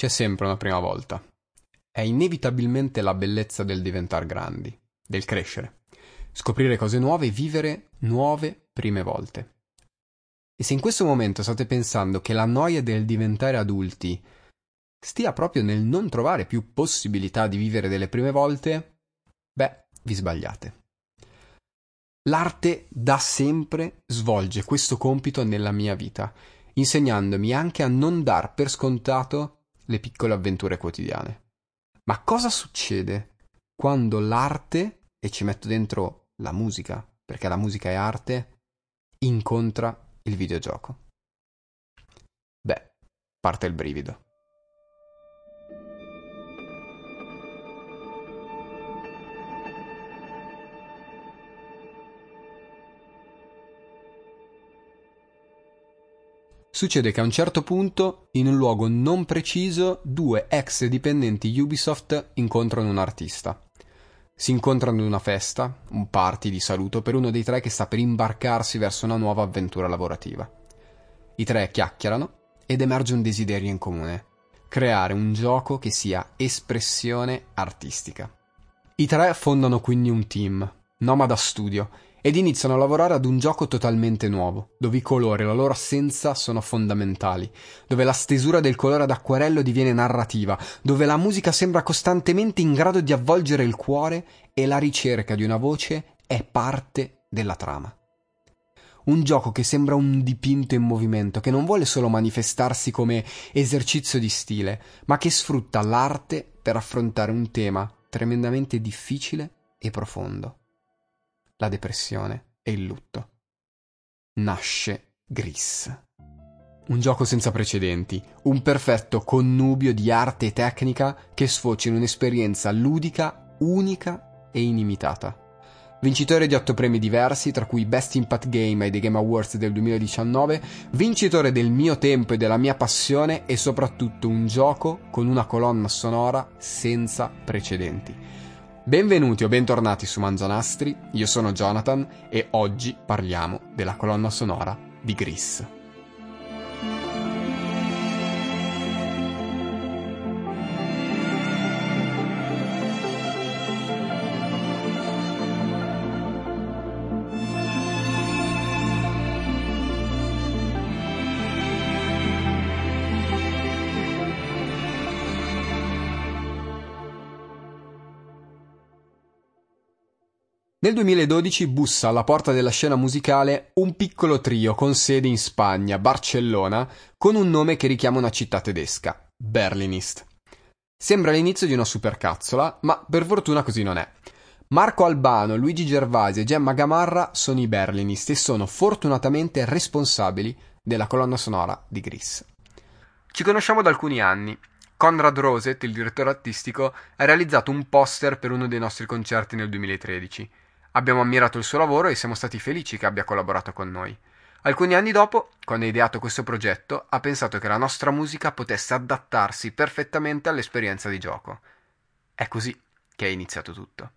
C'è sempre una prima volta. È inevitabilmente la bellezza del diventare grandi, del crescere, scoprire cose nuove e vivere nuove prime volte. E se in questo momento state pensando che la noia del diventare adulti stia proprio nel non trovare più possibilità di vivere delle prime volte, beh, vi sbagliate. L'arte da sempre svolge questo compito nella mia vita, insegnandomi anche a non dar per scontato le piccole avventure quotidiane. Ma cosa succede quando l'arte, e ci metto dentro la musica, perché la musica è arte, incontra il videogioco? Beh, parte il brivido. Succede che a un certo punto, in un luogo non preciso, due ex dipendenti Ubisoft incontrano un artista. Si incontrano in una festa, un party di saluto per uno dei tre che sta per imbarcarsi verso una nuova avventura lavorativa. I tre chiacchierano ed emerge un desiderio in comune: creare un gioco che sia espressione artistica. I tre fondano quindi un team, Nomada Studio, ed iniziano a lavorare ad un gioco totalmente nuovo, dove i colori e la loro assenza sono fondamentali, dove la stesura del colore ad acquarello diviene narrativa, dove la musica sembra costantemente in grado di avvolgere il cuore e la ricerca di una voce è parte della trama. Un gioco che sembra un dipinto in movimento, che non vuole solo manifestarsi come esercizio di stile, ma che sfrutta l'arte per affrontare un tema tremendamente difficile e profondo la depressione e il lutto. Nasce Gris. Un gioco senza precedenti, un perfetto connubio di arte e tecnica che sfocia in un'esperienza ludica, unica e inimitata. Vincitore di otto premi diversi, tra cui Best Impact Game ai The Game Awards del 2019, vincitore del mio tempo e della mia passione e soprattutto un gioco con una colonna sonora senza precedenti. Benvenuti o bentornati su Mangianastri, io sono Jonathan e oggi parliamo della colonna sonora di Gris. Nel 2012 bussa alla porta della scena musicale un piccolo trio con sede in Spagna, Barcellona, con un nome che richiama una città tedesca, Berlinist. Sembra l'inizio di una supercazzola, ma per fortuna così non è. Marco Albano, Luigi Gervasi e Gemma Gamarra sono i Berlinist e sono fortunatamente responsabili della colonna sonora di Gris. Ci conosciamo da alcuni anni. Conrad Roset, il direttore artistico, ha realizzato un poster per uno dei nostri concerti nel 2013 Abbiamo ammirato il suo lavoro e siamo stati felici che abbia collaborato con noi. Alcuni anni dopo, quando ha ideato questo progetto, ha pensato che la nostra musica potesse adattarsi perfettamente all'esperienza di gioco. È così che è iniziato tutto.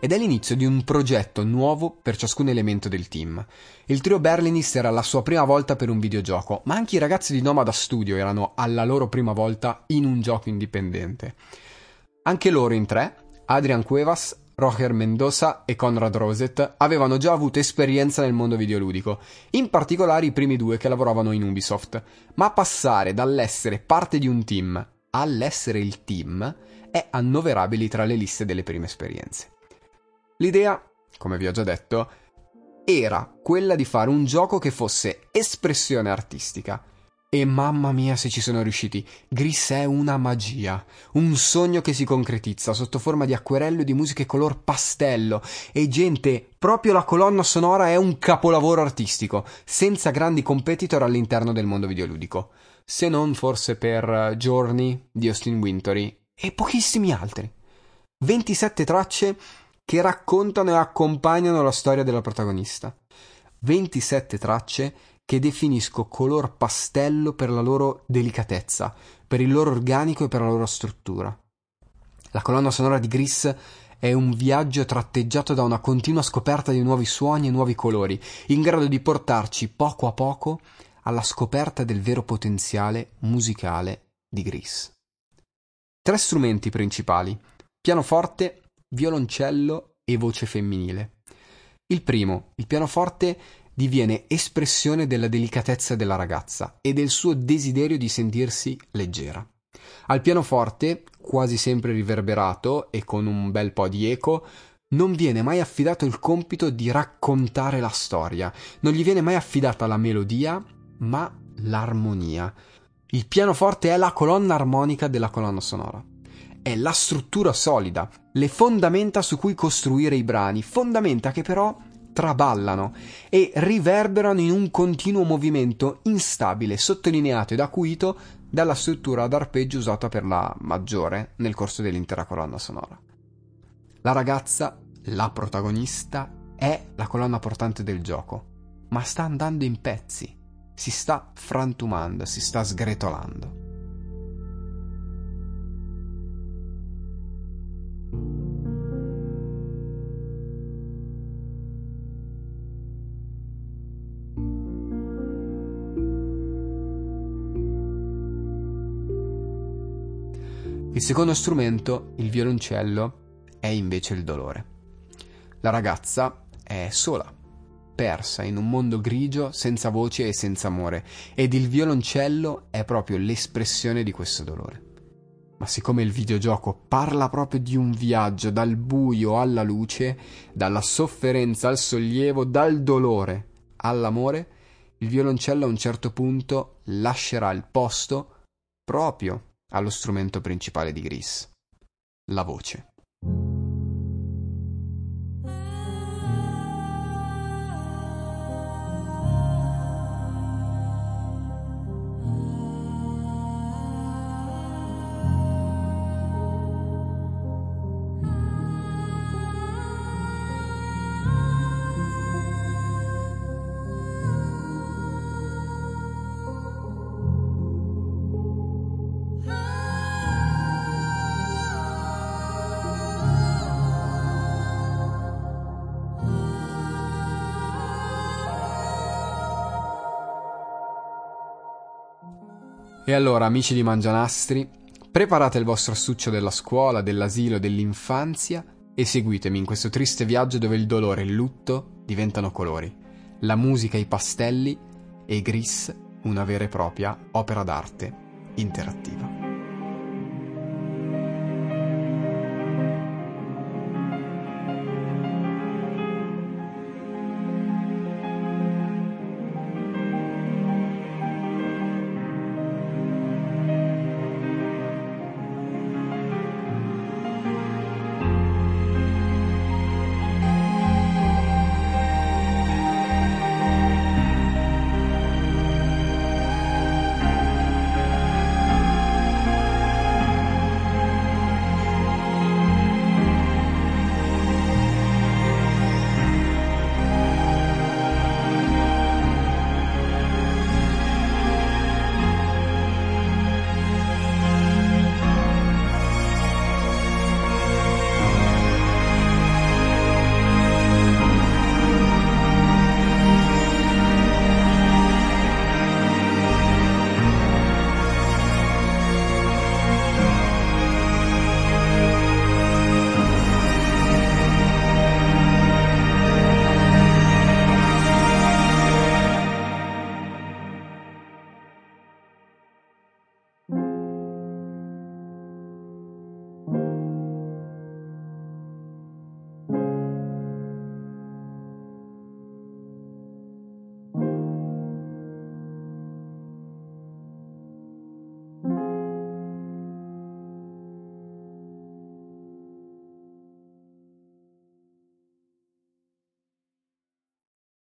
Ed è l'inizio di un progetto nuovo per ciascun elemento del team. Il trio Berlinis era la sua prima volta per un videogioco, ma anche i ragazzi di Nomada Studio erano alla loro prima volta in un gioco indipendente. Anche loro in tre, Adrian Cuevas, Roger Mendoza e Conrad Roset avevano già avuto esperienza nel mondo videoludico, in particolare i primi due che lavoravano in Ubisoft, ma passare dall'essere parte di un team all'essere il team è annoverabili tra le liste delle prime esperienze. L'idea, come vi ho già detto, era quella di fare un gioco che fosse espressione artistica. E mamma mia se ci sono riusciti. Gris è una magia, un sogno che si concretizza sotto forma di acquerello e di musiche color pastello. E gente, proprio la colonna sonora è un capolavoro artistico, senza grandi competitor all'interno del mondo videoludico. Se non forse per Journey di Austin Wintory e pochissimi altri. 27 tracce che raccontano e accompagnano la storia della protagonista. 27 tracce che definisco color pastello per la loro delicatezza, per il loro organico e per la loro struttura. La colonna sonora di Gris è un viaggio tratteggiato da una continua scoperta di nuovi suoni e nuovi colori, in grado di portarci poco a poco alla scoperta del vero potenziale musicale di Gris. Tre strumenti principali: pianoforte, violoncello e voce femminile. Il primo, il pianoforte, diviene espressione della delicatezza della ragazza e del suo desiderio di sentirsi leggera. Al pianoforte, quasi sempre riverberato e con un bel po' di eco, non viene mai affidato il compito di raccontare la storia, non gli viene mai affidata la melodia, ma l'armonia. Il pianoforte è la colonna armonica della colonna sonora. È la struttura solida, le fondamenta su cui costruire i brani, fondamenta che però traballano e riverberano in un continuo movimento instabile, sottolineato ed acuito dalla struttura ad arpeggio usata per la maggiore nel corso dell'intera colonna sonora. La ragazza, la protagonista, è la colonna portante del gioco, ma sta andando in pezzi, si sta frantumando, si sta sgretolando. Il secondo strumento, il violoncello, è invece il dolore. La ragazza è sola, persa in un mondo grigio, senza voce e senza amore, ed il violoncello è proprio l'espressione di questo dolore. Ma siccome il videogioco parla proprio di un viaggio dal buio alla luce, dalla sofferenza al sollievo, dal dolore all'amore, il violoncello a un certo punto lascerà il posto proprio allo strumento principale di Gris, la voce. E allora, amici di Mangianastri, preparate il vostro astuccio della scuola, dell'asilo, dell'infanzia e seguitemi in questo triste viaggio dove il dolore e il lutto diventano colori, la musica i pastelli e Gris una vera e propria opera d'arte interattiva.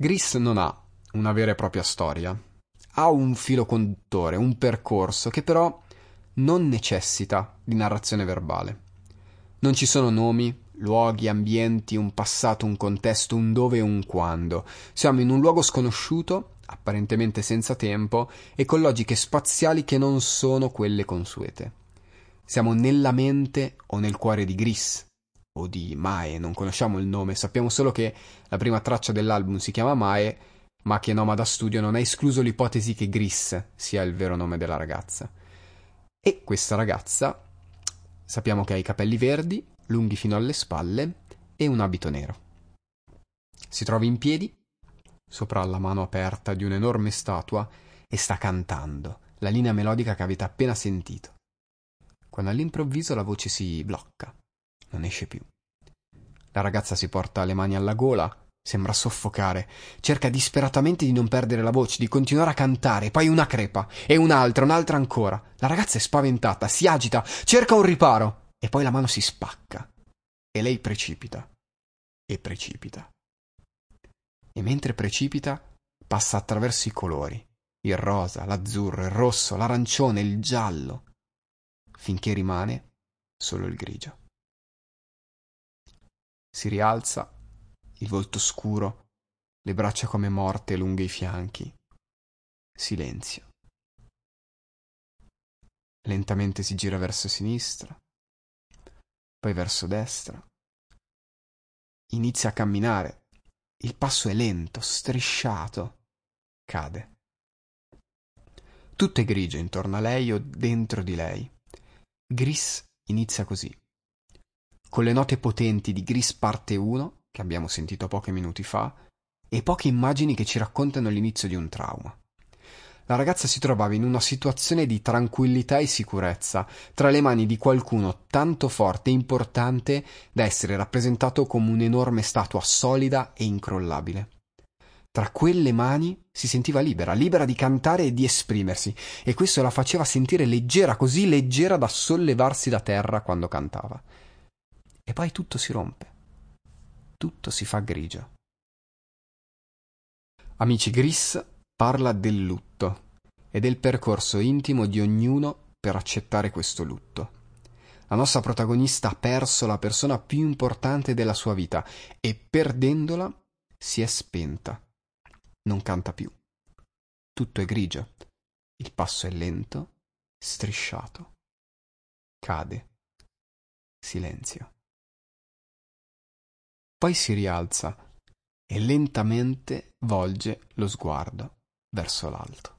Gris non ha una vera e propria storia. Ha un filo conduttore, un percorso che però non necessita di narrazione verbale. Non ci sono nomi, luoghi, ambienti, un passato, un contesto, un dove e un quando. Siamo in un luogo sconosciuto apparentemente senza tempo e con logiche spaziali che non sono quelle consuete. Siamo nella mente o nel cuore di Gris o di Mae, non conosciamo il nome, sappiamo solo che la prima traccia dell'album si chiama Mae, ma che Nomada Studio non ha escluso l'ipotesi che Gris sia il vero nome della ragazza. E questa ragazza sappiamo che ha i capelli verdi, lunghi fino alle spalle e un abito nero. Si trova in piedi, sopra la mano aperta di un'enorme statua, e sta cantando la linea melodica che avete appena sentito. Quando all'improvviso la voce si blocca, non esce più. La ragazza si porta le mani alla gola, sembra soffocare, cerca disperatamente di non perdere la voce, di continuare a cantare, poi una crepa, e un'altra, un'altra ancora. La ragazza è spaventata, si agita, cerca un riparo, e poi la mano si spacca, e lei precipita, e precipita e mentre precipita passa attraverso i colori, il rosa, l'azzurro, il rosso, l'arancione, il giallo, finché rimane solo il grigio. Si rialza, il volto scuro, le braccia come morte lungo i fianchi. Silenzio. Lentamente si gira verso sinistra, poi verso destra. Inizia a camminare il passo è lento, strisciato. Cade. Tutto è grigio intorno a lei o dentro di lei. Gris inizia così. Con le note potenti di Gris parte 1, che abbiamo sentito pochi minuti fa, e poche immagini che ci raccontano l'inizio di un trauma la ragazza si trovava in una situazione di tranquillità e sicurezza, tra le mani di qualcuno tanto forte e importante da essere rappresentato come un'enorme statua solida e incrollabile. Tra quelle mani si sentiva libera, libera di cantare e di esprimersi, e questo la faceva sentire leggera, così leggera da sollevarsi da terra quando cantava. E poi tutto si rompe, tutto si fa grigio. Amici Gris parla del lutto e del percorso intimo di ognuno per accettare questo lutto. La nostra protagonista ha perso la persona più importante della sua vita e perdendola si è spenta. Non canta più. Tutto è grigio. Il passo è lento, strisciato. Cade. Silenzio. Poi si rialza e lentamente volge lo sguardo verso l'alto.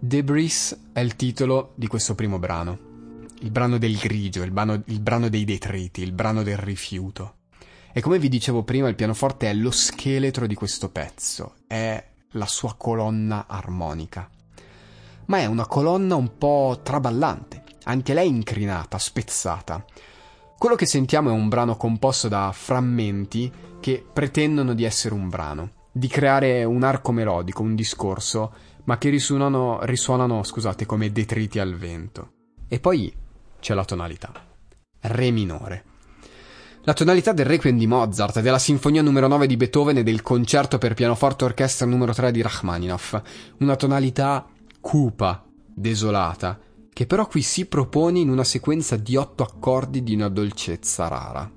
Debris è il titolo di questo primo brano. Il brano del grigio, il brano, il brano dei detriti, il brano del rifiuto. E come vi dicevo prima, il pianoforte è lo scheletro di questo pezzo, è la sua colonna armonica ma è una colonna un po' traballante, anche lei incrinata, spezzata. Quello che sentiamo è un brano composto da frammenti che pretendono di essere un brano, di creare un arco melodico, un discorso, ma che risuonano, risuonano scusate, come detriti al vento. E poi c'è la tonalità. Re minore. La tonalità del Requiem di Mozart, della Sinfonia numero 9 di Beethoven e del Concerto per pianoforte orchestra numero 3 di Rachmaninoff. Una tonalità cupa, desolata, che però qui si propone in una sequenza di otto accordi di una dolcezza rara.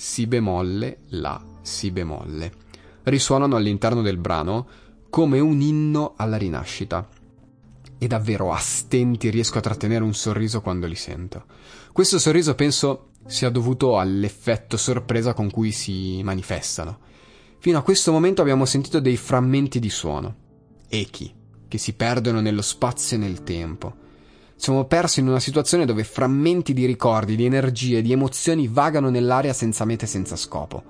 Si bemolle, La, Si bemolle. Risuonano all'interno del brano come un inno alla rinascita. E davvero a stenti riesco a trattenere un sorriso quando li sento. Questo sorriso penso sia dovuto all'effetto sorpresa con cui si manifestano. Fino a questo momento abbiamo sentito dei frammenti di suono, echi, che si perdono nello spazio e nel tempo siamo persi in una situazione dove frammenti di ricordi, di energie, di emozioni vagano nell'aria senza mete e senza scopo.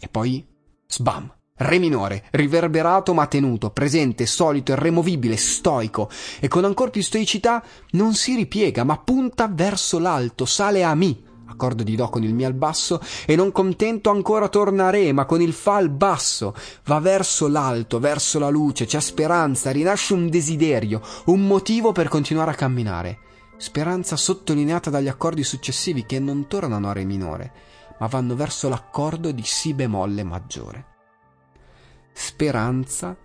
E poi, sbam! Re minore, riverberato ma tenuto, presente, solito, irremovibile, stoico, e con ancor più stoicità non si ripiega, ma punta verso l'alto, sale a mi, accordo di Do con il Mi al basso, e non contento ancora torna a Re, ma con il Fa al basso. Va verso l'alto, verso la luce, c'è speranza, rinasce un desiderio, un motivo per continuare a camminare. Speranza sottolineata dagli accordi successivi che non tornano a Re minore, ma vanno verso l'accordo di Si bemolle maggiore. Speranza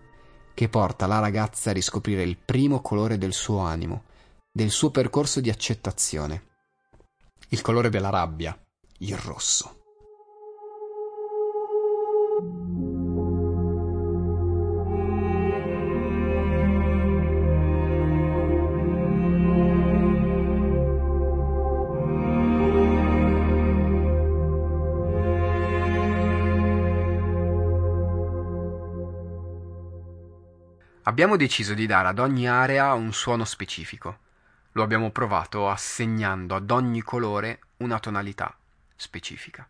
che porta la ragazza a riscoprire il primo colore del suo animo, del suo percorso di accettazione. Il colore della rabbia, il rosso. Abbiamo deciso di dare ad ogni area un suono specifico. Lo abbiamo provato assegnando ad ogni colore una tonalità specifica.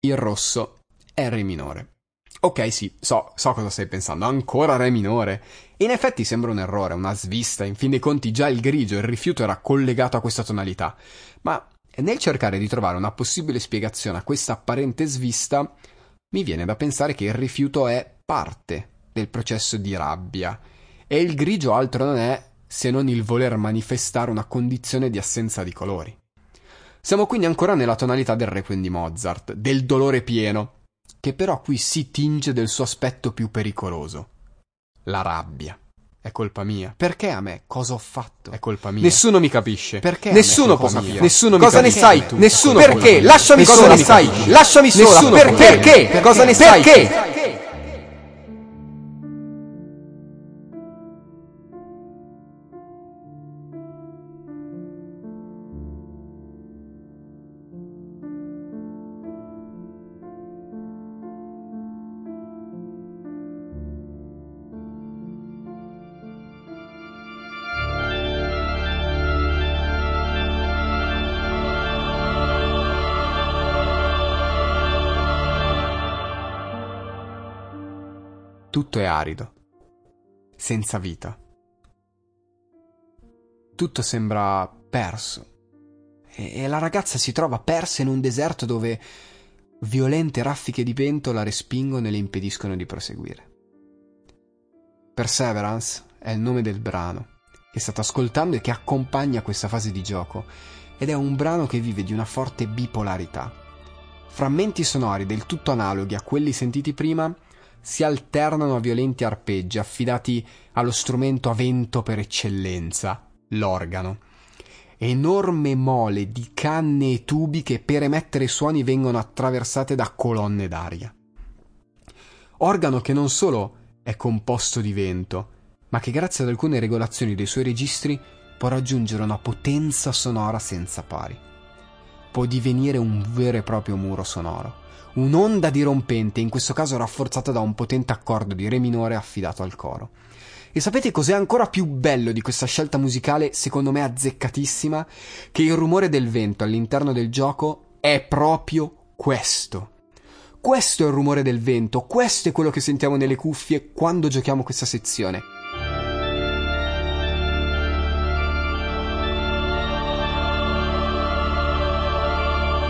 Il rosso è Re minore. Ok, sì, so, so cosa stai pensando, ancora Re minore. In effetti sembra un errore, una svista, in fin dei conti già il grigio, il rifiuto era collegato a questa tonalità. Ma nel cercare di trovare una possibile spiegazione a questa apparente svista, mi viene da pensare che il rifiuto è parte del processo di rabbia e il grigio altro non è se non il voler manifestare una condizione di assenza di colori. Siamo quindi ancora nella tonalità del Requiem di Mozart, del dolore pieno, che però qui si tinge del suo aspetto più pericoloso, la rabbia. È colpa mia. Perché a me? Cosa ho fatto? È colpa mia. Nessuno mi capisce. Perché? Nessuno può capire. Nessuno mi Cosa ne sai tu? Nessuno Perché? Lasciami Cosa sola. ne sai? Lasciami sola. Perché? Cosa ne sai? Perché? Tutto è arido, senza vita. Tutto sembra perso. E, e la ragazza si trova persa in un deserto dove violente raffiche di vento la respingono e le impediscono di proseguire. Perseverance è il nome del brano che state ascoltando e che accompagna questa fase di gioco ed è un brano che vive di una forte bipolarità. Frammenti sonori del tutto analoghi a quelli sentiti prima si alternano a violenti arpeggi affidati allo strumento a vento per eccellenza, l'organo. Enorme mole di canne e tubi che per emettere suoni vengono attraversate da colonne d'aria. Organo che non solo è composto di vento, ma che grazie ad alcune regolazioni dei suoi registri può raggiungere una potenza sonora senza pari. Può divenire un vero e proprio muro sonoro un'onda dirompente, in questo caso rafforzata da un potente accordo di Re minore affidato al coro. E sapete cos'è ancora più bello di questa scelta musicale, secondo me azzeccatissima? Che il rumore del vento all'interno del gioco è proprio questo. Questo è il rumore del vento, questo è quello che sentiamo nelle cuffie quando giochiamo questa sezione.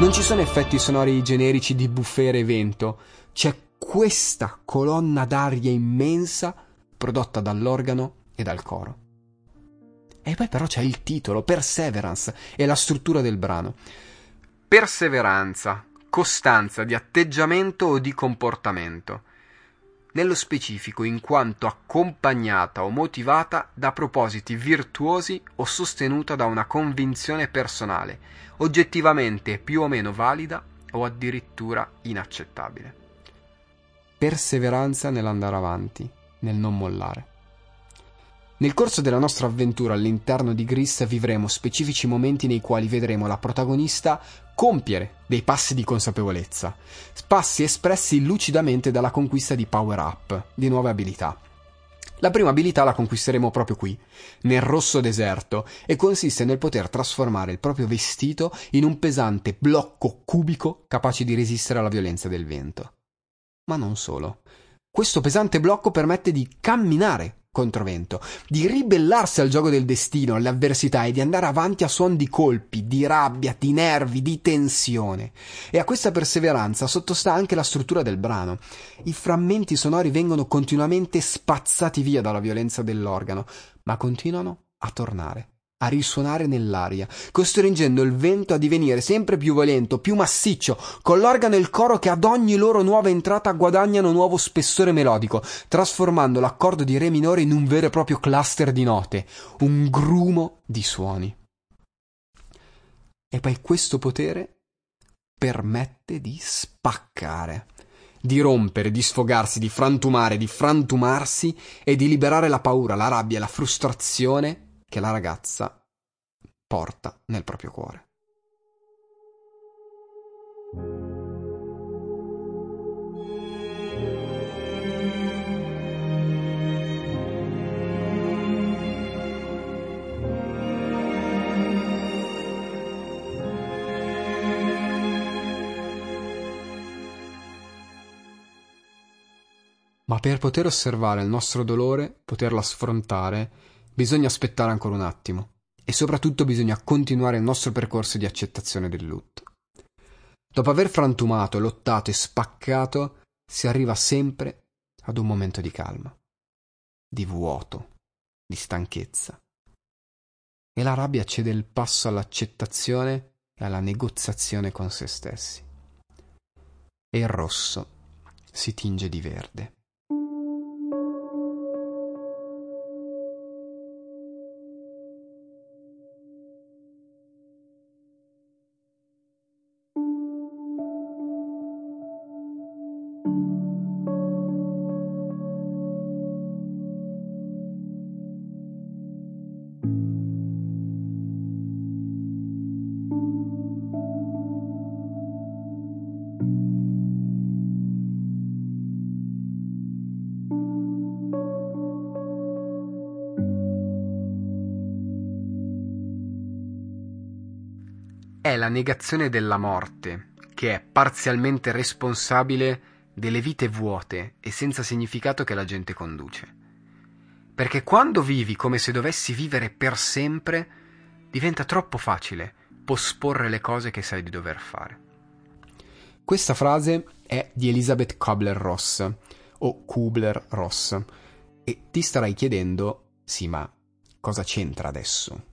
Non ci sono effetti sonori generici di bufere e vento, c'è questa colonna d'aria immensa prodotta dall'organo e dal coro. E poi però c'è il titolo, Perseverance, e la struttura del brano. Perseveranza, costanza di atteggiamento o di comportamento. Nello specifico in quanto accompagnata o motivata da propositi virtuosi o sostenuta da una convinzione personale, oggettivamente più o meno valida o addirittura inaccettabile. Perseveranza nell'andare avanti, nel non mollare. Nel corso della nostra avventura all'interno di Gris vivremo specifici momenti nei quali vedremo la protagonista compiere dei passi di consapevolezza, passi espressi lucidamente dalla conquista di power up, di nuove abilità. La prima abilità la conquisteremo proprio qui, nel rosso deserto, e consiste nel poter trasformare il proprio vestito in un pesante blocco cubico capace di resistere alla violenza del vento. Ma non solo. Questo pesante blocco permette di camminare controvento, di ribellarsi al gioco del destino, alle avversità e di andare avanti a suon di colpi, di rabbia, di nervi, di tensione. E a questa perseveranza sottostà anche la struttura del brano. I frammenti sonori vengono continuamente spazzati via dalla violenza dell'organo, ma continuano a tornare a risuonare nell'aria, costringendo il vento a divenire sempre più violento, più massiccio, con l'organo e il coro che ad ogni loro nuova entrata guadagnano nuovo spessore melodico, trasformando l'accordo di Re minore in un vero e proprio cluster di note, un grumo di suoni. E poi questo potere permette di spaccare, di rompere, di sfogarsi, di frantumare, di frantumarsi e di liberare la paura, la rabbia, la frustrazione che la ragazza porta nel proprio cuore. Ma per poter osservare il nostro dolore, poterlo sfrontare, bisogna aspettare ancora un attimo e soprattutto bisogna continuare il nostro percorso di accettazione del lutto. Dopo aver frantumato, lottato e spaccato, si arriva sempre ad un momento di calma, di vuoto, di stanchezza. E la rabbia cede il passo all'accettazione e alla negoziazione con se stessi. E il rosso si tinge di verde. Negazione della morte, che è parzialmente responsabile delle vite vuote e senza significato che la gente conduce. Perché quando vivi come se dovessi vivere per sempre, diventa troppo facile posporre le cose che sai di dover fare. Questa frase è di Elizabeth Kubler-Ross o Kubler-Ross e ti starai chiedendo, sì ma cosa c'entra adesso?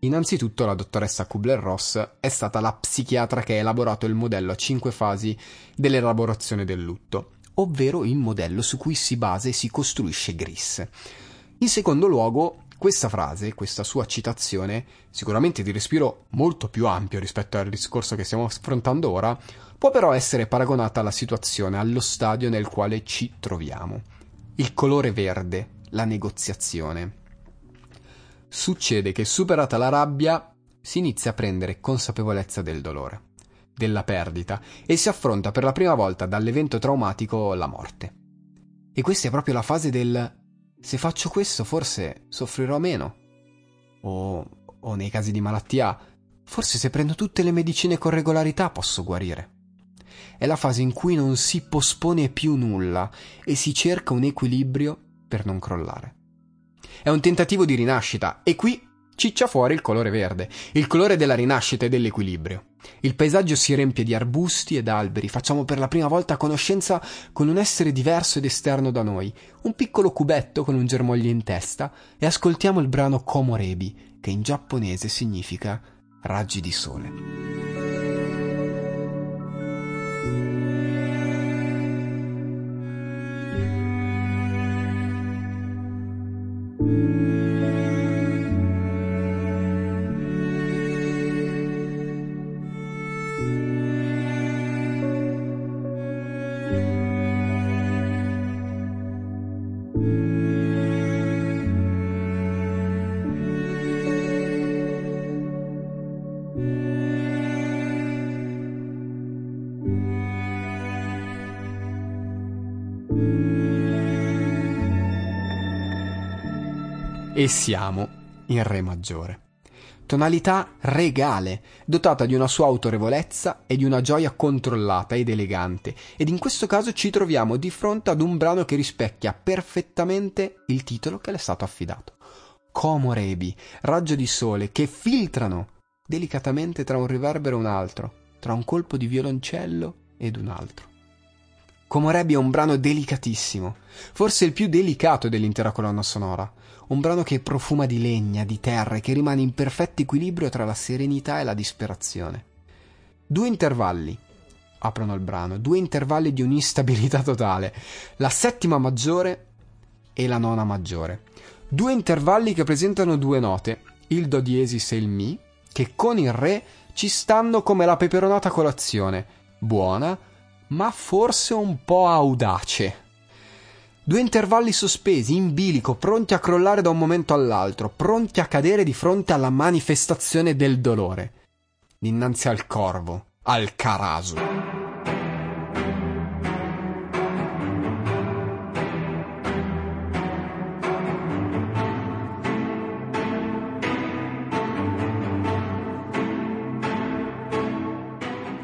Innanzitutto la dottoressa Kubler-Ross è stata la psichiatra che ha elaborato il modello a cinque fasi dell'elaborazione del lutto, ovvero il modello su cui si basa e si costruisce Gris. In secondo luogo, questa frase, questa sua citazione, sicuramente di respiro molto più ampio rispetto al discorso che stiamo affrontando ora, può però essere paragonata alla situazione, allo stadio nel quale ci troviamo. Il colore verde, la negoziazione. Succede che superata la rabbia si inizia a prendere consapevolezza del dolore, della perdita e si affronta per la prima volta dall'evento traumatico la morte. E questa è proprio la fase del se faccio questo forse soffrirò meno. O, o nei casi di malattia, forse se prendo tutte le medicine con regolarità posso guarire. È la fase in cui non si pospone più nulla e si cerca un equilibrio per non crollare. È un tentativo di rinascita e qui ciccia fuori il colore verde, il colore della rinascita e dell'equilibrio. Il paesaggio si riempie di arbusti ed alberi, facciamo per la prima volta conoscenza con un essere diverso ed esterno da noi, un piccolo cubetto con un germoglio in testa, e ascoltiamo il brano Komorebi, che in giapponese significa raggi di sole. E siamo in Re maggiore. tonalità regale, dotata di una sua autorevolezza e di una gioia controllata ed elegante, ed in questo caso ci troviamo di fronte ad un brano che rispecchia perfettamente il titolo che le è stato affidato. Como rebi, raggio di sole che filtrano delicatamente tra un riverbero e un altro, tra un colpo di violoncello ed un altro. Como rebi è un brano delicatissimo, forse il più delicato dell'intera colonna sonora un brano che profuma di legna, di terra e che rimane in perfetto equilibrio tra la serenità e la disperazione. Due intervalli aprono il brano, due intervalli di un'instabilità totale, la settima maggiore e la nona maggiore. Due intervalli che presentano due note, il Do diesis e il Mi, che con il Re ci stanno come la peperonata colazione, buona, ma forse un po' audace. Due intervalli sospesi, in bilico, pronti a crollare da un momento all'altro, pronti a cadere di fronte alla manifestazione del dolore. Dinanzi al corvo, al carasu.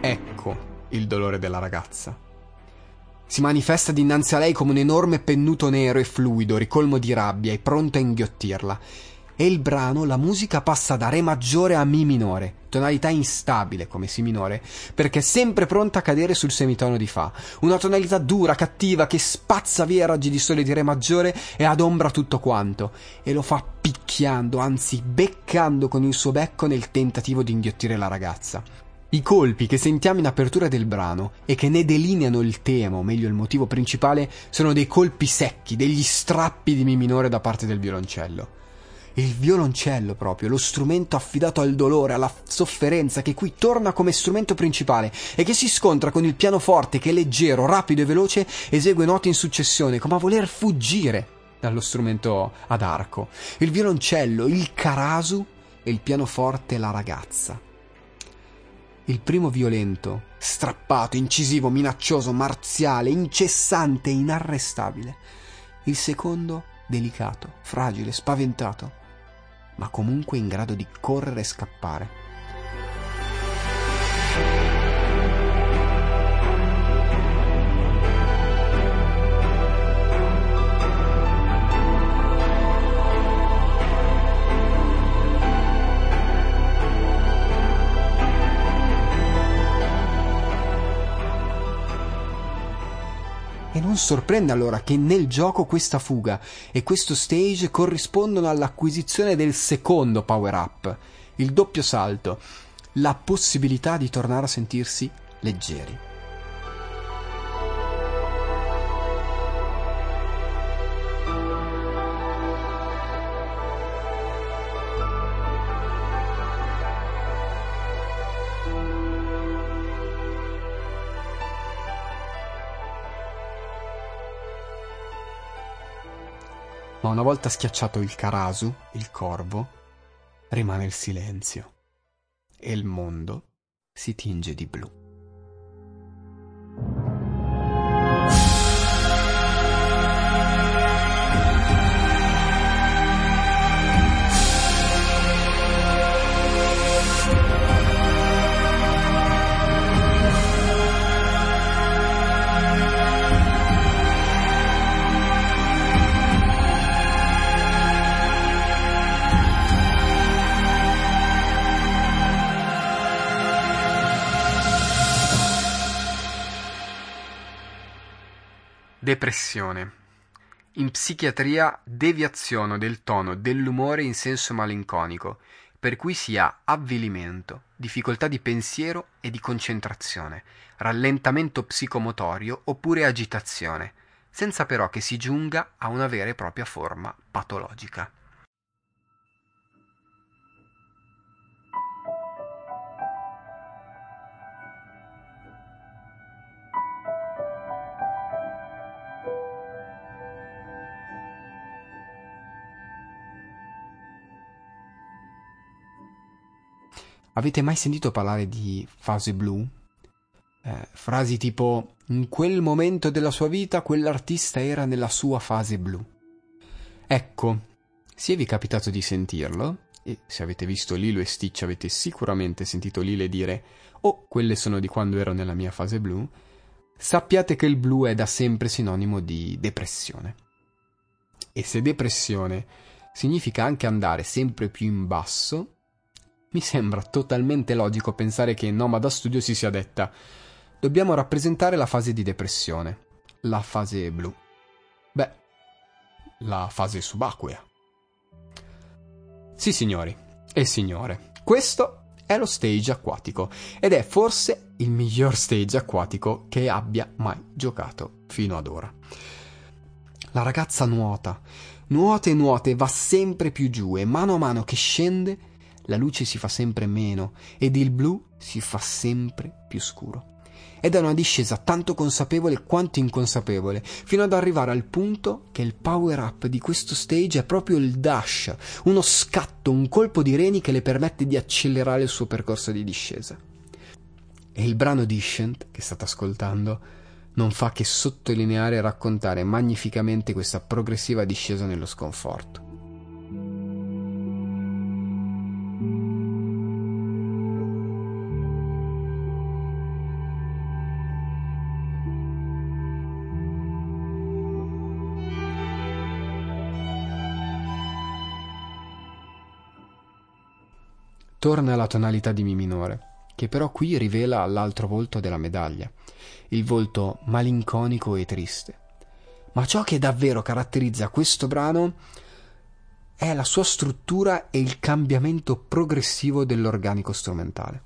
Ecco il dolore della ragazza si manifesta dinanzi a lei come un enorme pennuto nero e fluido, ricolmo di rabbia e pronto a inghiottirla. E il brano, la musica passa da Re maggiore a Mi minore, tonalità instabile come Si minore, perché è sempre pronta a cadere sul semitono di Fa. Una tonalità dura, cattiva, che spazza via i raggi di sole di Re maggiore e adombra tutto quanto. E lo fa picchiando, anzi beccando con il suo becco nel tentativo di inghiottire la ragazza. I colpi che sentiamo in apertura del brano e che ne delineano il tema, o meglio il motivo principale, sono dei colpi secchi, degli strappi di mi minore da parte del violoncello. Il violoncello proprio, lo strumento affidato al dolore, alla sofferenza, che qui torna come strumento principale e che si scontra con il pianoforte che leggero, rapido e veloce esegue note in successione, come a voler fuggire dallo strumento ad arco. Il violoncello, il karasu e il pianoforte la ragazza. Il primo violento, strappato, incisivo, minaccioso, marziale, incessante, inarrestabile. Il secondo delicato, fragile, spaventato, ma comunque in grado di correre e scappare. Non sorprende allora che nel gioco questa fuga e questo stage corrispondono all'acquisizione del secondo power up, il doppio salto, la possibilità di tornare a sentirsi leggeri. Una volta schiacciato il Karasu, il corvo, rimane il silenzio e il mondo si tinge di blu. Depressione. In psichiatria deviazione del tono dell'umore in senso malinconico, per cui si ha avvilimento, difficoltà di pensiero e di concentrazione, rallentamento psicomotorio oppure agitazione, senza però che si giunga a una vera e propria forma patologica. Avete mai sentito parlare di fase blu? Eh, frasi tipo in quel momento della sua vita quell'artista era nella sua fase blu. Ecco, se vi è capitato di sentirlo, e se avete visto Lilo e Stitch avete sicuramente sentito Lile dire «Oh, quelle sono di quando ero nella mia fase blu», sappiate che il blu è da sempre sinonimo di depressione. E se depressione significa anche andare sempre più in basso, mi sembra totalmente logico pensare che Nomada Studio si sia detta dobbiamo rappresentare la fase di depressione, la fase blu. Beh, la fase subacquea. Sì, signori e signore, questo è lo stage acquatico ed è forse il miglior stage acquatico che abbia mai giocato fino ad ora. La ragazza nuota, nuota e nuota e va sempre più giù e mano a mano che scende la luce si fa sempre meno ed il blu si fa sempre più scuro. Ed è una discesa tanto consapevole quanto inconsapevole, fino ad arrivare al punto che il power up di questo stage è proprio il dash, uno scatto, un colpo di reni che le permette di accelerare il suo percorso di discesa. E il brano Dishent, che state ascoltando, non fa che sottolineare e raccontare magnificamente questa progressiva discesa nello sconforto. Torna la tonalità di Mi minore, che però qui rivela l'altro volto della medaglia, il volto malinconico e triste. Ma ciò che davvero caratterizza questo brano è la sua struttura e il cambiamento progressivo dell'organico strumentale.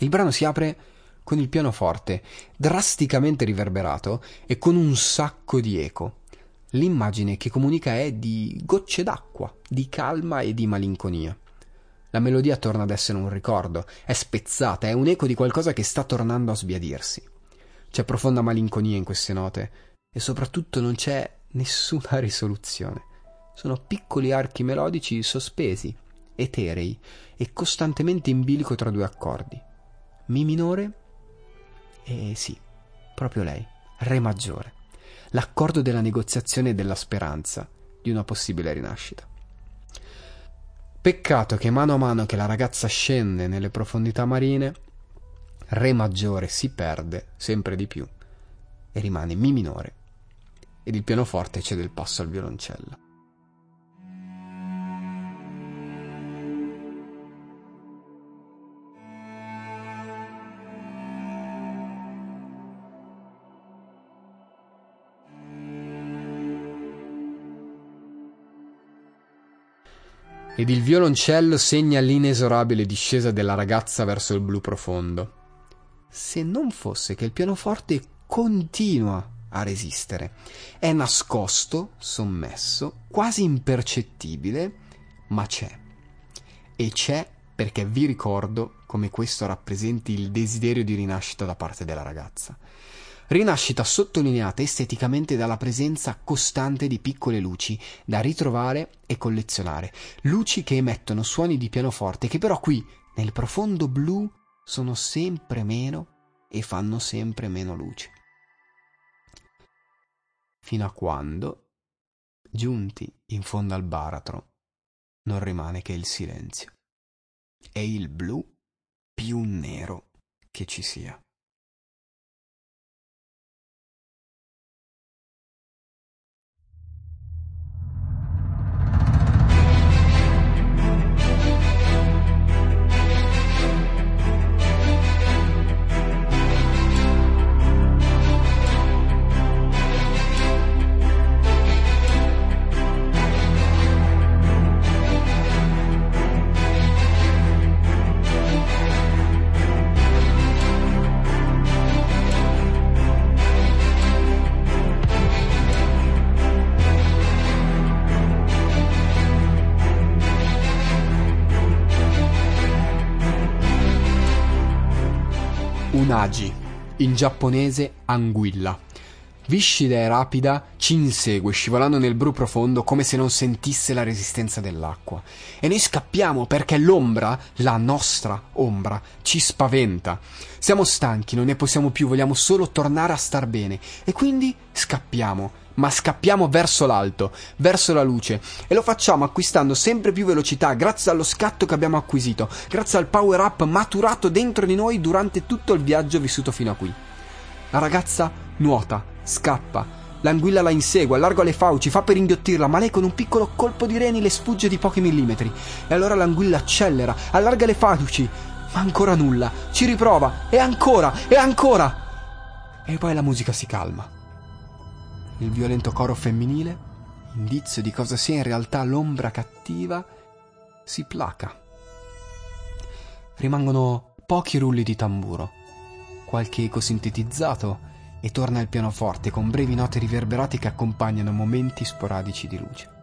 Il brano si apre con il pianoforte drasticamente riverberato e con un sacco di eco. L'immagine che comunica è di gocce d'acqua, di calma e di malinconia. La melodia torna ad essere un ricordo, è spezzata, è un eco di qualcosa che sta tornando a sbiadirsi. C'è profonda malinconia in queste note e soprattutto non c'è nessuna risoluzione. Sono piccoli archi melodici sospesi, eterei e costantemente in bilico tra due accordi. Mi minore e sì, proprio lei, Re maggiore, l'accordo della negoziazione e della speranza di una possibile rinascita. Peccato che mano a mano che la ragazza scende nelle profondità marine, Re maggiore si perde sempre di più e rimane Mi minore ed il pianoforte cede il passo al violoncello. Ed il violoncello segna l'inesorabile discesa della ragazza verso il blu profondo. Se non fosse che il pianoforte continua a resistere. È nascosto, sommesso, quasi impercettibile, ma c'è. E c'è perché vi ricordo come questo rappresenti il desiderio di rinascita da parte della ragazza. Rinascita sottolineata esteticamente dalla presenza costante di piccole luci da ritrovare e collezionare, luci che emettono suoni di pianoforte che però qui, nel profondo blu, sono sempre meno e fanno sempre meno luce. Fino a quando, giunti in fondo al baratro, non rimane che il silenzio e il blu più nero che ci sia. Unagi, in giapponese anguilla. Viscida e rapida ci insegue scivolando nel bru profondo come se non sentisse la resistenza dell'acqua. E noi scappiamo perché l'ombra, la nostra ombra, ci spaventa. Siamo stanchi, non ne possiamo più, vogliamo solo tornare a star bene. E quindi scappiamo, ma scappiamo verso l'alto, verso la luce e lo facciamo acquistando sempre più velocità grazie allo scatto che abbiamo acquisito, grazie al power up maturato dentro di noi durante tutto il viaggio vissuto fino a qui. La ragazza nuota, scappa, L'anguilla la insegue, allarga le fauci, fa per inghiottirla, ma lei con un piccolo colpo di reni le sfugge di pochi millimetri. E allora l'anguilla accelera, allarga le fauci, ma ancora nulla. Ci riprova, e ancora, e ancora. E poi la musica si calma. Il violento coro femminile, indizio di cosa sia in realtà l'ombra cattiva, si placa. Rimangono pochi rulli di tamburo, qualche eco sintetizzato e torna il pianoforte con brevi note riverberate che accompagnano momenti sporadici di luce.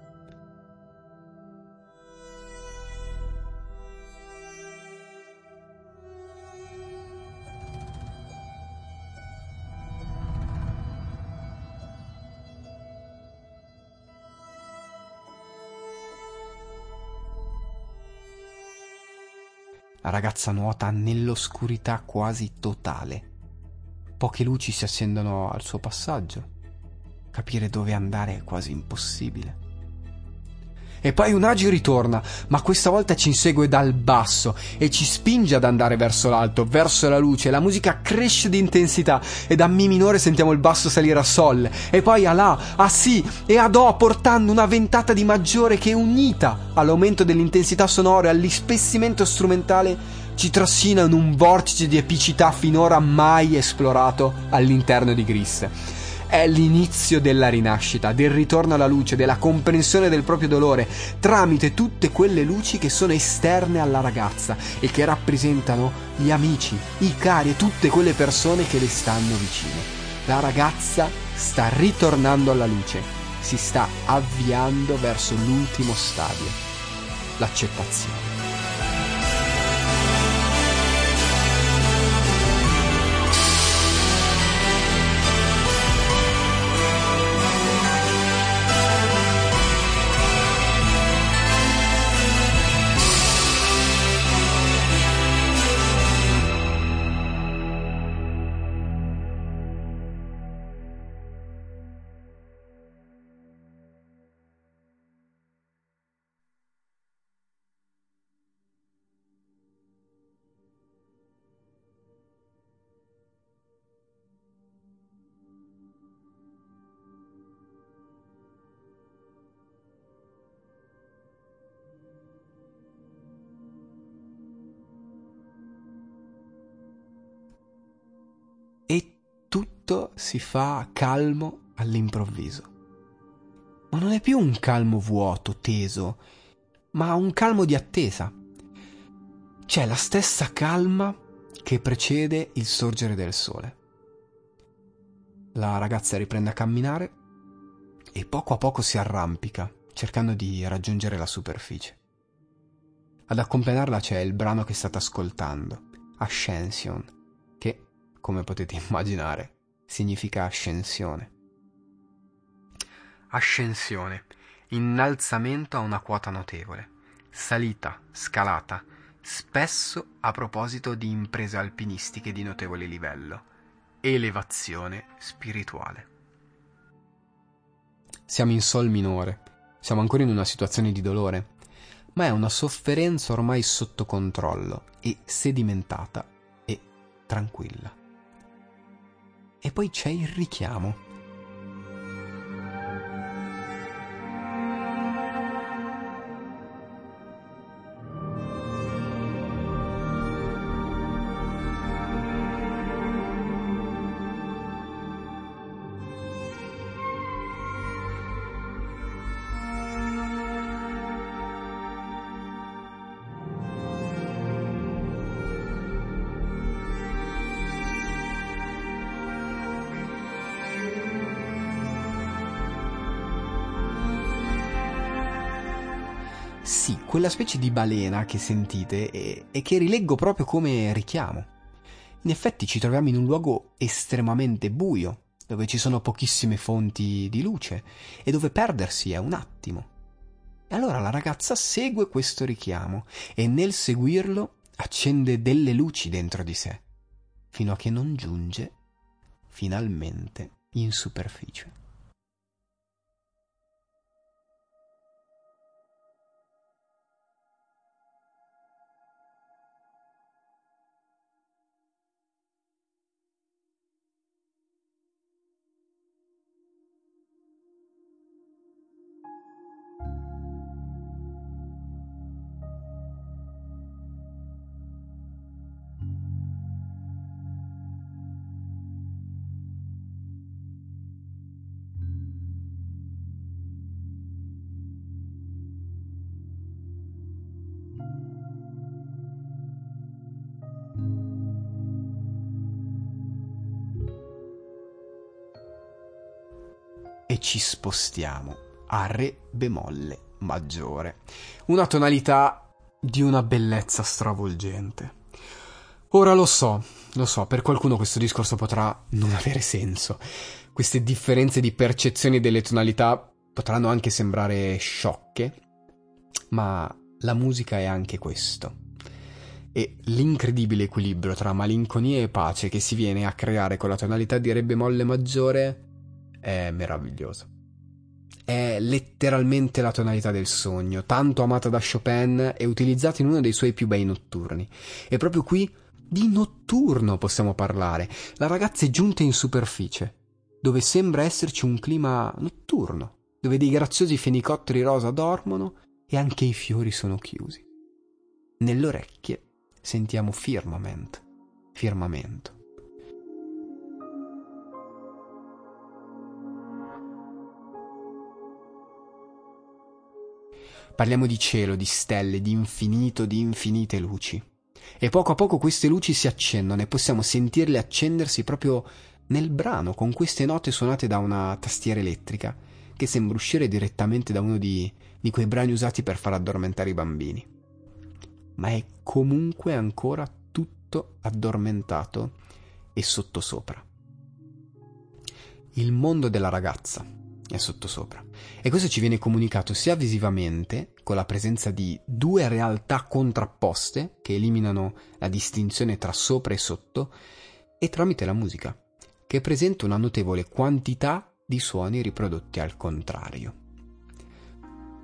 Ragazza nuota nell'oscurità quasi totale Poche luci si accendono al suo passaggio. Capire dove andare è quasi impossibile. E poi un agio ritorna, ma questa volta ci insegue dal basso e ci spinge ad andare verso l'alto, verso la luce. La musica cresce di intensità e da Mi minore sentiamo il basso salire a Sol e poi a La, a Si e a Do portando una ventata di maggiore che unita all'aumento dell'intensità sonora e all'ispessimento strumentale ci trascina in un vortice di epicità finora mai esplorato all'interno di Gris. È l'inizio della rinascita, del ritorno alla luce, della comprensione del proprio dolore, tramite tutte quelle luci che sono esterne alla ragazza e che rappresentano gli amici, i cari e tutte quelle persone che le stanno vicine. La ragazza sta ritornando alla luce, si sta avviando verso l'ultimo stadio, l'accettazione. Si fa calmo all'improvviso. Ma non è più un calmo vuoto, teso, ma un calmo di attesa. C'è la stessa calma che precede il sorgere del sole. La ragazza riprende a camminare e poco a poco si arrampica, cercando di raggiungere la superficie. Ad accompagnarla c'è il brano che state ascoltando, Ascension, che, come potete immaginare, significa ascensione. Ascensione, innalzamento a una quota notevole, salita, scalata, spesso a proposito di imprese alpinistiche di notevole livello, elevazione spirituale. Siamo in sol minore, siamo ancora in una situazione di dolore, ma è una sofferenza ormai sotto controllo e sedimentata e tranquilla. E poi c'è il richiamo. Quella specie di balena che sentite e, e che rileggo proprio come richiamo. In effetti ci troviamo in un luogo estremamente buio, dove ci sono pochissime fonti di luce e dove perdersi è un attimo. E allora la ragazza segue questo richiamo e nel seguirlo accende delle luci dentro di sé, fino a che non giunge finalmente in superficie. Ci spostiamo a Re bemolle maggiore. Una tonalità di una bellezza stravolgente. Ora lo so, lo so, per qualcuno questo discorso potrà non avere senso. Queste differenze di percezione delle tonalità potranno anche sembrare sciocche, ma la musica è anche questo. E l'incredibile equilibrio tra malinconia e pace che si viene a creare con la tonalità di Re bemolle maggiore è meraviglioso. È letteralmente la tonalità del sogno, tanto amata da Chopin e utilizzata in uno dei suoi più bei notturni. E proprio qui di notturno possiamo parlare. La ragazza è giunta in superficie, dove sembra esserci un clima notturno, dove dei graziosi fenicotteri rosa dormono e anche i fiori sono chiusi. Nelle orecchie sentiamo firmament, firmamento. Parliamo di cielo, di stelle, di infinito, di infinite luci. E poco a poco queste luci si accendono e possiamo sentirle accendersi proprio nel brano, con queste note suonate da una tastiera elettrica, che sembra uscire direttamente da uno di, di quei brani usati per far addormentare i bambini. Ma è comunque ancora tutto addormentato e sottosopra. Il mondo della ragazza è sottosopra. E questo ci viene comunicato sia visivamente, con la presenza di due realtà contrapposte che eliminano la distinzione tra sopra e sotto, e tramite la musica, che presenta una notevole quantità di suoni riprodotti al contrario.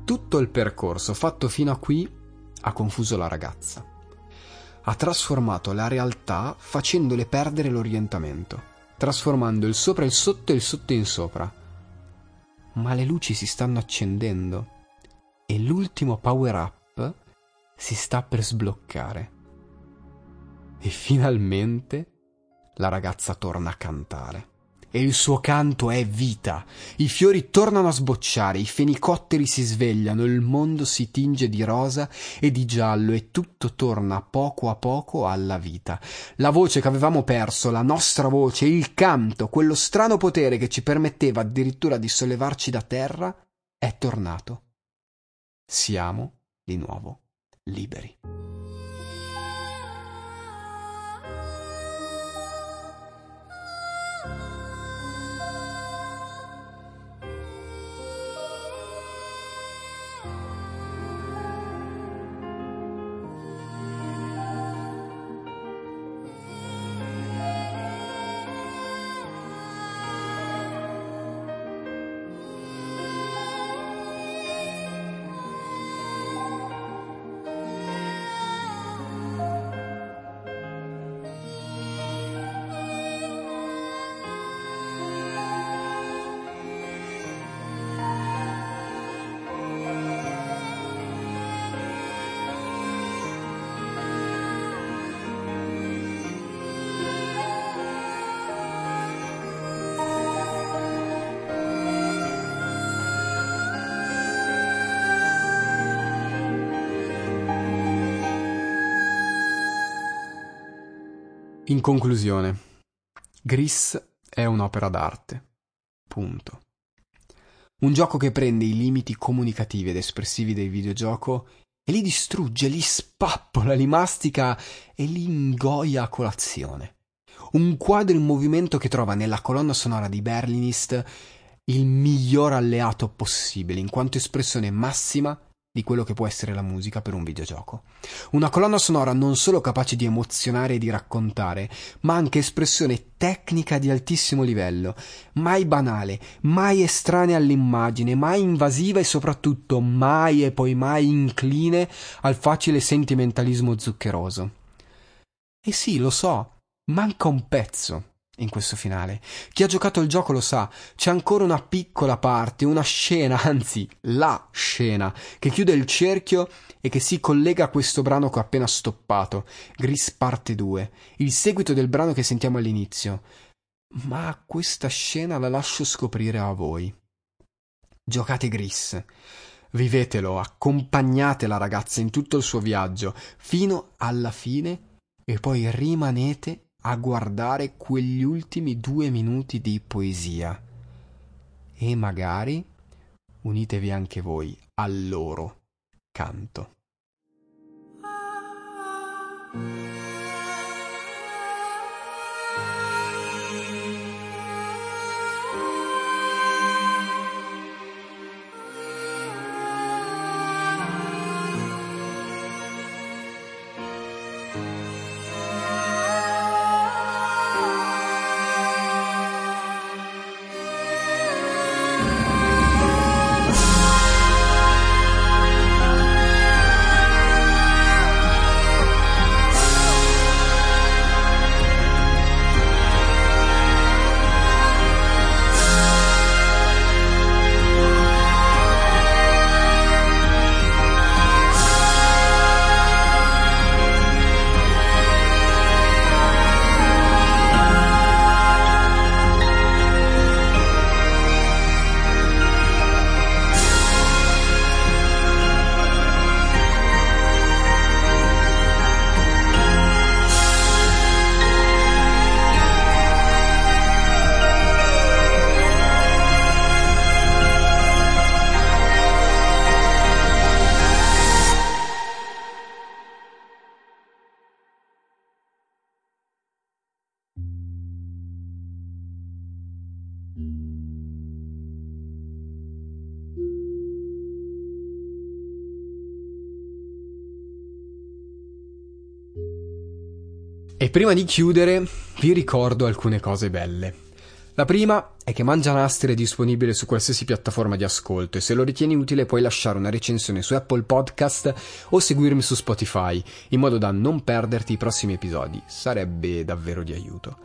Tutto il percorso fatto fino a qui ha confuso la ragazza. Ha trasformato la realtà facendole perdere l'orientamento, trasformando il sopra il sotto e il sotto in sopra ma le luci si stanno accendendo e l'ultimo power up si sta per sbloccare. E finalmente la ragazza torna a cantare e il suo canto è vita. I fiori tornano a sbocciare, i fenicotteri si svegliano, il mondo si tinge di rosa e di giallo e tutto torna poco a poco alla vita. La voce che avevamo perso, la nostra voce, il canto, quello strano potere che ci permetteva addirittura di sollevarci da terra, è tornato. Siamo di nuovo liberi. In conclusione, Gris è un'opera d'arte. Punto. Un gioco che prende i limiti comunicativi ed espressivi del videogioco e li distrugge, li spappola, li mastica e li ingoia a colazione. Un quadro in movimento che trova nella colonna sonora di Berlinist il miglior alleato possibile, in quanto espressione massima di quello che può essere la musica per un videogioco. Una colonna sonora non solo capace di emozionare e di raccontare, ma anche espressione tecnica di altissimo livello, mai banale, mai estranea all'immagine, mai invasiva e soprattutto mai e poi mai incline al facile sentimentalismo zuccheroso. E sì, lo so, manca un pezzo in questo finale. Chi ha giocato il gioco lo sa, c'è ancora una piccola parte, una scena, anzi la scena, che chiude il cerchio e che si collega a questo brano che ho appena stoppato, Gris parte 2, il seguito del brano che sentiamo all'inizio. Ma questa scena la lascio scoprire a voi. Giocate Gris. Vivetelo, accompagnate la ragazza in tutto il suo viaggio, fino alla fine, e poi rimanete a guardare quegli ultimi due minuti di poesia e magari unitevi anche voi al loro canto. Prima di chiudere vi ricordo alcune cose belle. La prima è che Mangianastri è disponibile su qualsiasi piattaforma di ascolto e se lo ritieni utile puoi lasciare una recensione su Apple Podcast o seguirmi su Spotify in modo da non perderti i prossimi episodi. Sarebbe davvero di aiuto.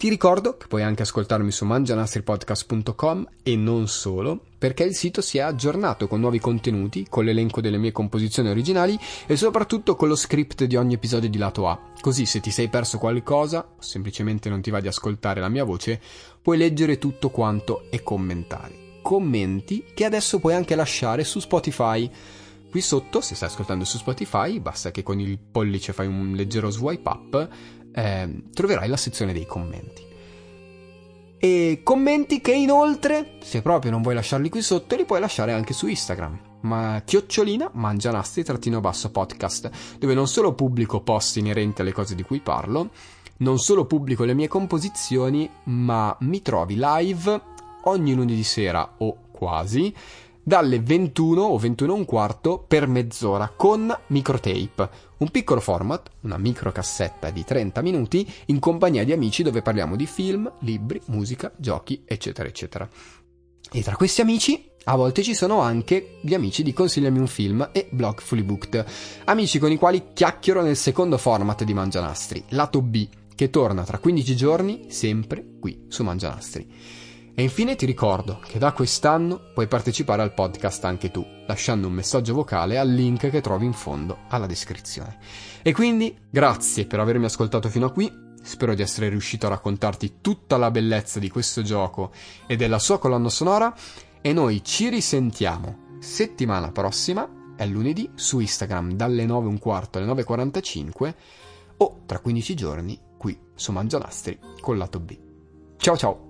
Ti ricordo che puoi anche ascoltarmi su mangianastripodcast.com e non solo, perché il sito si è aggiornato con nuovi contenuti, con l'elenco delle mie composizioni originali e soprattutto con lo script di ogni episodio di lato A. Così se ti sei perso qualcosa o semplicemente non ti va di ascoltare la mia voce, puoi leggere tutto quanto e commentare. Commenti che adesso puoi anche lasciare su Spotify. Qui sotto, se stai ascoltando su Spotify, basta che con il pollice fai un leggero swipe up eh, troverai la sezione dei commenti. E commenti che inoltre, se proprio non vuoi lasciarli qui sotto, li puoi lasciare anche su Instagram. Ma chiocciolina mangianastri trattino basso podcast, dove non solo pubblico post inerenti alle cose di cui parlo, non solo pubblico le mie composizioni, ma mi trovi live ogni lunedì sera o quasi dalle 21 o 21 e un quarto per mezz'ora con microtape, un piccolo format, una microcassetta di 30 minuti in compagnia di amici dove parliamo di film, libri, musica, giochi, eccetera, eccetera. E tra questi amici a volte ci sono anche gli amici di Consigliami un film e Blog Fully Booked, amici con i quali chiacchiero nel secondo format di Mangianastri, lato B, che torna tra 15 giorni sempre qui su Mangianastri. E infine ti ricordo che da quest'anno puoi partecipare al podcast anche tu, lasciando un messaggio vocale al link che trovi in fondo alla descrizione. E quindi grazie per avermi ascoltato fino a qui, spero di essere riuscito a raccontarti tutta la bellezza di questo gioco e della sua colonna sonora e noi ci risentiamo settimana prossima, è lunedì, su Instagram dalle 9 e un quarto alle 9.45 o tra 15 giorni qui su Mangianastri col lato B. Ciao ciao!